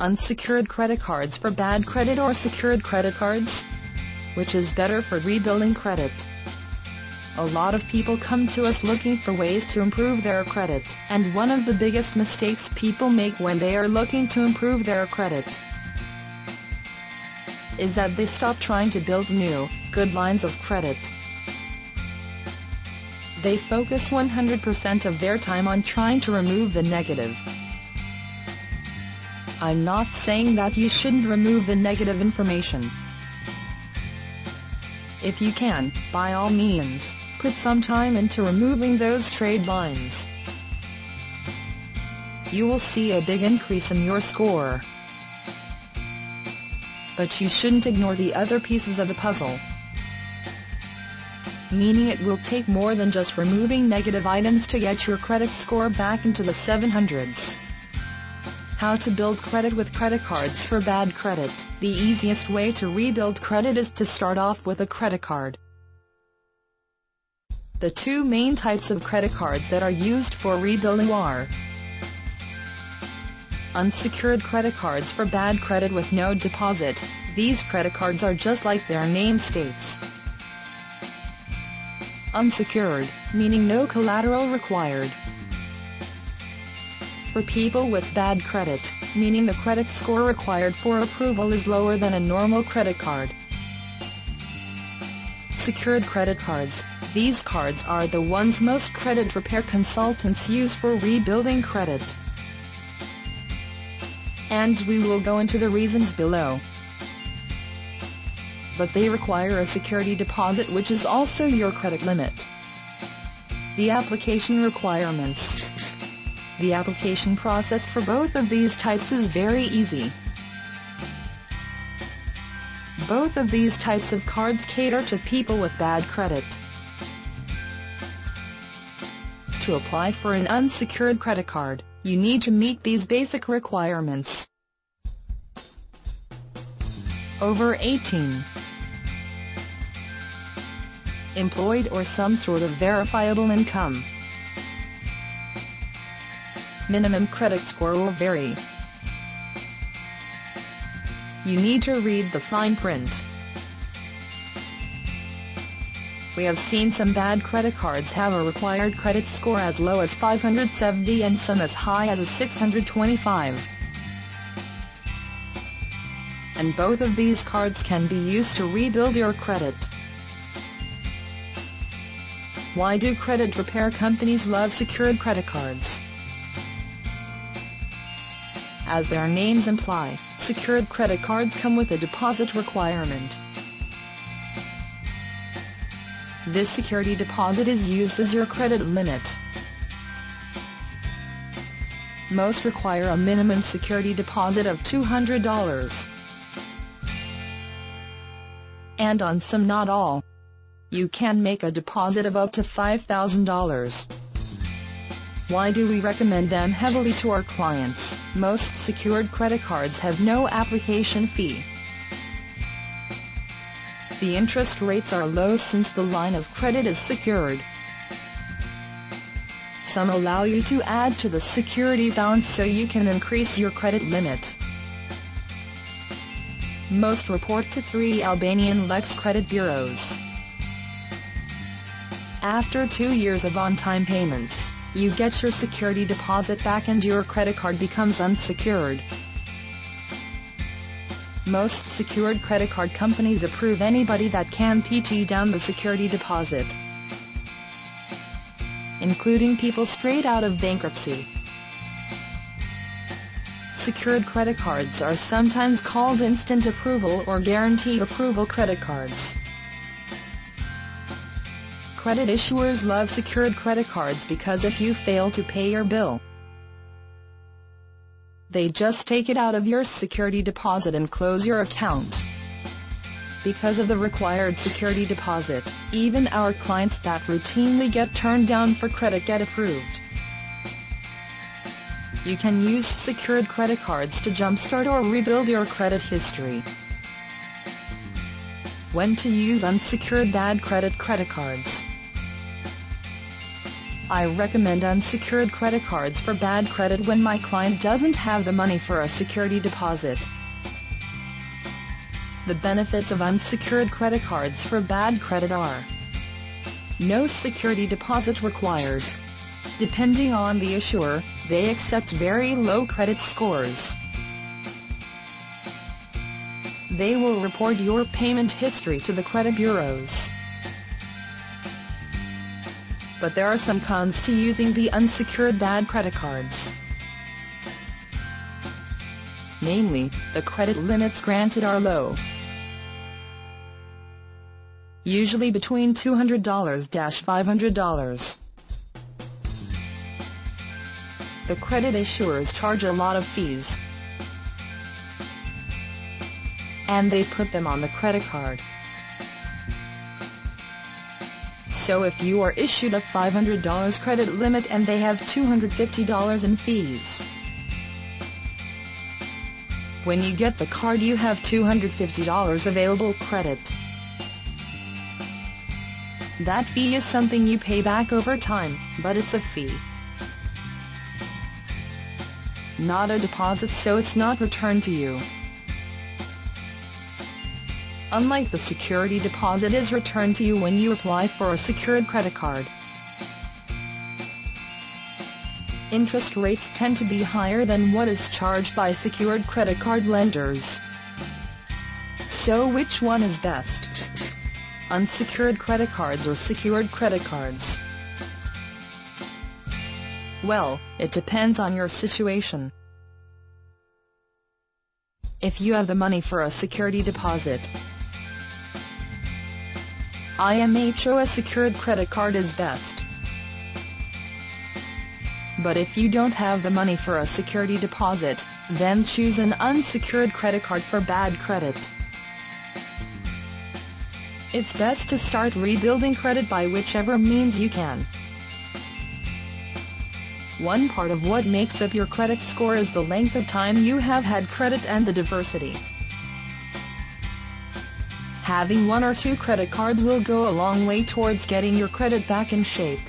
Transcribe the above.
Unsecured credit cards for bad credit or secured credit cards? Which is better for rebuilding credit? A lot of people come to us looking for ways to improve their credit, and one of the biggest mistakes people make when they are looking to improve their credit is that they stop trying to build new, good lines of credit. They focus 100% of their time on trying to remove the negative. I'm not saying that you shouldn't remove the negative information. If you can, by all means, put some time into removing those trade lines. You will see a big increase in your score. But you shouldn't ignore the other pieces of the puzzle. Meaning it will take more than just removing negative items to get your credit score back into the 700s. How to build credit with credit cards for bad credit. The easiest way to rebuild credit is to start off with a credit card. The two main types of credit cards that are used for rebuilding are unsecured credit cards for bad credit with no deposit. These credit cards are just like their name states. Unsecured, meaning no collateral required for people with bad credit, meaning the credit score required for approval is lower than a normal credit card. Secured credit cards. These cards are the ones most credit repair consultants use for rebuilding credit. And we will go into the reasons below. But they require a security deposit which is also your credit limit. The application requirements the application process for both of these types is very easy. Both of these types of cards cater to people with bad credit. To apply for an unsecured credit card, you need to meet these basic requirements. Over 18. Employed or some sort of verifiable income minimum credit score will vary. You need to read the fine print. We have seen some bad credit cards have a required credit score as low as 570 and some as high as 625. And both of these cards can be used to rebuild your credit. Why do credit repair companies love secured credit cards? As their names imply, secured credit cards come with a deposit requirement. This security deposit is used as your credit limit. Most require a minimum security deposit of $200. And on some not all. You can make a deposit of up to $5,000. Why do we recommend them heavily to our clients? Most secured credit cards have no application fee. The interest rates are low since the line of credit is secured. Some allow you to add to the security balance so you can increase your credit limit. Most report to three Albanian Lex credit bureaus. After two years of on-time payments, you get your security deposit back and your credit card becomes unsecured. Most secured credit card companies approve anybody that can PT down the security deposit, including people straight out of bankruptcy. Secured credit cards are sometimes called instant approval or guarantee approval credit cards. Credit issuers love secured credit cards because if you fail to pay your bill, they just take it out of your security deposit and close your account. Because of the required security deposit, even our clients that routinely get turned down for credit get approved. You can use secured credit cards to jumpstart or rebuild your credit history. When to use unsecured bad credit credit cards. I recommend unsecured credit cards for bad credit when my client doesn't have the money for a security deposit. The benefits of unsecured credit cards for bad credit are No security deposit required. Depending on the issuer, they accept very low credit scores. They will report your payment history to the credit bureaus but there are some cons to using the unsecured bad credit cards. Namely, the credit limits granted are low. Usually between $200-$500. The credit issuers charge a lot of fees. And they put them on the credit card. So if you are issued a $500 credit limit and they have $250 in fees, when you get the card you have $250 available credit. That fee is something you pay back over time, but it's a fee. Not a deposit so it's not returned to you unlike the security deposit is returned to you when you apply for a secured credit card. Interest rates tend to be higher than what is charged by secured credit card lenders. So which one is best? Unsecured credit cards or secured credit cards? Well, it depends on your situation. If you have the money for a security deposit, IMHO a secured credit card is best. But if you don't have the money for a security deposit, then choose an unsecured credit card for bad credit. It's best to start rebuilding credit by whichever means you can. One part of what makes up your credit score is the length of time you have had credit and the diversity. Having one or two credit cards will go a long way towards getting your credit back in shape.